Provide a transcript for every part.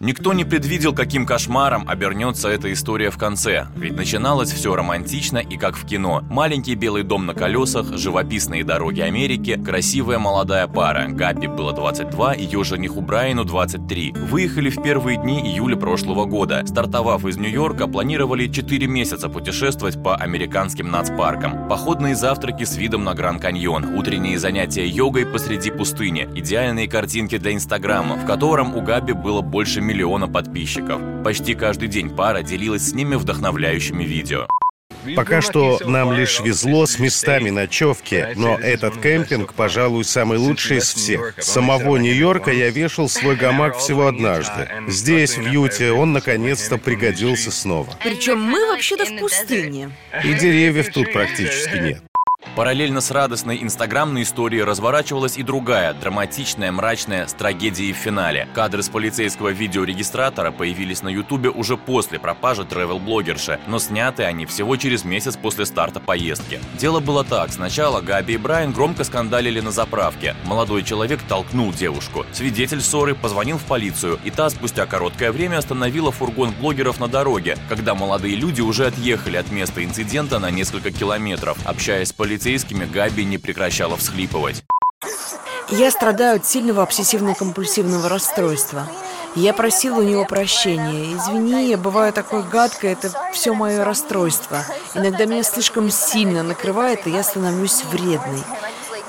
Никто не предвидел, каким кошмаром обернется эта история в конце, ведь начиналось все романтично и как в кино. Маленький белый дом на колесах, живописные дороги Америки, красивая молодая пара. Гаппи было 22, ее жениху Брайану 23. Выехали в первые дни июля прошлого года. Стартовав из Нью-Йорка, планировали 4 месяца путешествовать по американским нацпаркам. Походные завтраки с видом на Гранд-Каньон, утренние занятия йогой посреди пустыни, идеальные картинки для Инстаграма, в котором у Гаппи было больше миллиона подписчиков. Почти каждый день пара делилась с ними вдохновляющими видео. Пока что нам лишь везло с местами ночевки, но этот кемпинг, пожалуй, самый лучший из всех. С самого Нью-Йорка я вешал свой гамак всего однажды. Здесь, в Юте, он наконец-то пригодился снова. Причем мы вообще-то в пустыне. И деревьев тут практически нет. Параллельно с радостной инстаграмной историей разворачивалась и другая, драматичная, мрачная, с трагедией в финале. Кадры с полицейского видеорегистратора появились на ютубе уже после пропажи тревел-блогерши, но сняты они всего через месяц после старта поездки. Дело было так. Сначала Габи и Брайан громко скандалили на заправке. Молодой человек толкнул девушку. Свидетель ссоры позвонил в полицию, и та спустя короткое время остановила фургон блогеров на дороге, когда молодые люди уже отъехали от места инцидента на несколько километров. Общаясь с полицейскими, полицейскими, Габи не прекращала всхлипывать. Я страдаю от сильного обсессивно-компульсивного расстройства. Я просила у него прощения. Извини, я бываю такой гадкой, это все мое расстройство. Иногда меня слишком сильно накрывает, и я становлюсь вредной.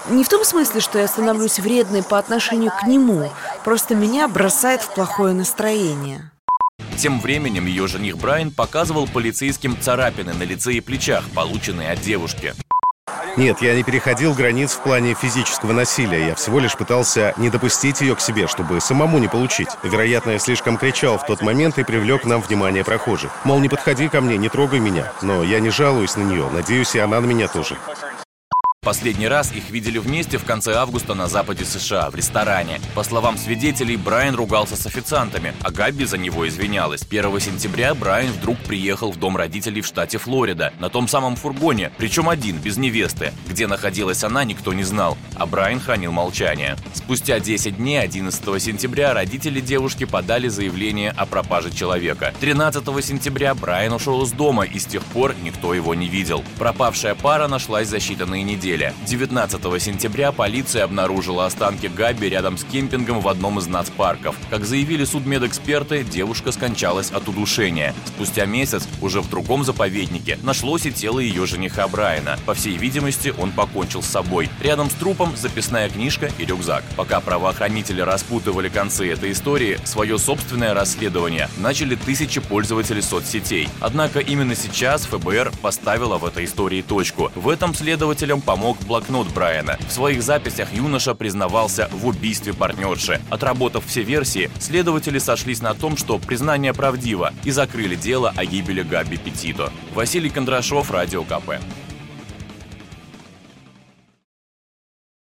Не в том смысле, что я становлюсь вредной по отношению к нему, просто меня бросает в плохое настроение. Тем временем ее жених Брайан показывал полицейским царапины на лице и плечах, полученные от девушки. Нет, я не переходил границ в плане физического насилия. Я всего лишь пытался не допустить ее к себе, чтобы самому не получить. Вероятно, я слишком кричал в тот момент и привлек нам внимание прохожих. Мол, не подходи ко мне, не трогай меня. Но я не жалуюсь на нее. Надеюсь, и она на меня тоже. Последний раз их видели вместе в конце августа на западе США, в ресторане. По словам свидетелей, Брайан ругался с официантами, а Габи за него извинялась. 1 сентября Брайан вдруг приехал в дом родителей в штате Флорида, на том самом фургоне, причем один, без невесты. Где находилась она, никто не знал, а Брайан хранил молчание. Спустя 10 дней, 11 сентября, родители девушки подали заявление о пропаже человека. 13 сентября Брайан ушел из дома, и с тех пор никто его не видел. Пропавшая пара нашлась за считанные недели апреля. 19 сентября полиция обнаружила останки Габи рядом с кемпингом в одном из нацпарков. Как заявили судмедэксперты, девушка скончалась от удушения. Спустя месяц, уже в другом заповеднике, нашлось и тело ее жениха Брайана. По всей видимости, он покончил с собой. Рядом с трупом записная книжка и рюкзак. Пока правоохранители распутывали концы этой истории, свое собственное расследование начали тысячи пользователей соцсетей. Однако именно сейчас ФБР поставила в этой истории точку. В этом следователям помог помог блокнот Брайана. В своих записях юноша признавался в убийстве партнерши. Отработав все версии, следователи сошлись на том, что признание правдиво и закрыли дело о гибели Габи Петито. Василий Кондрашов, Радио КП.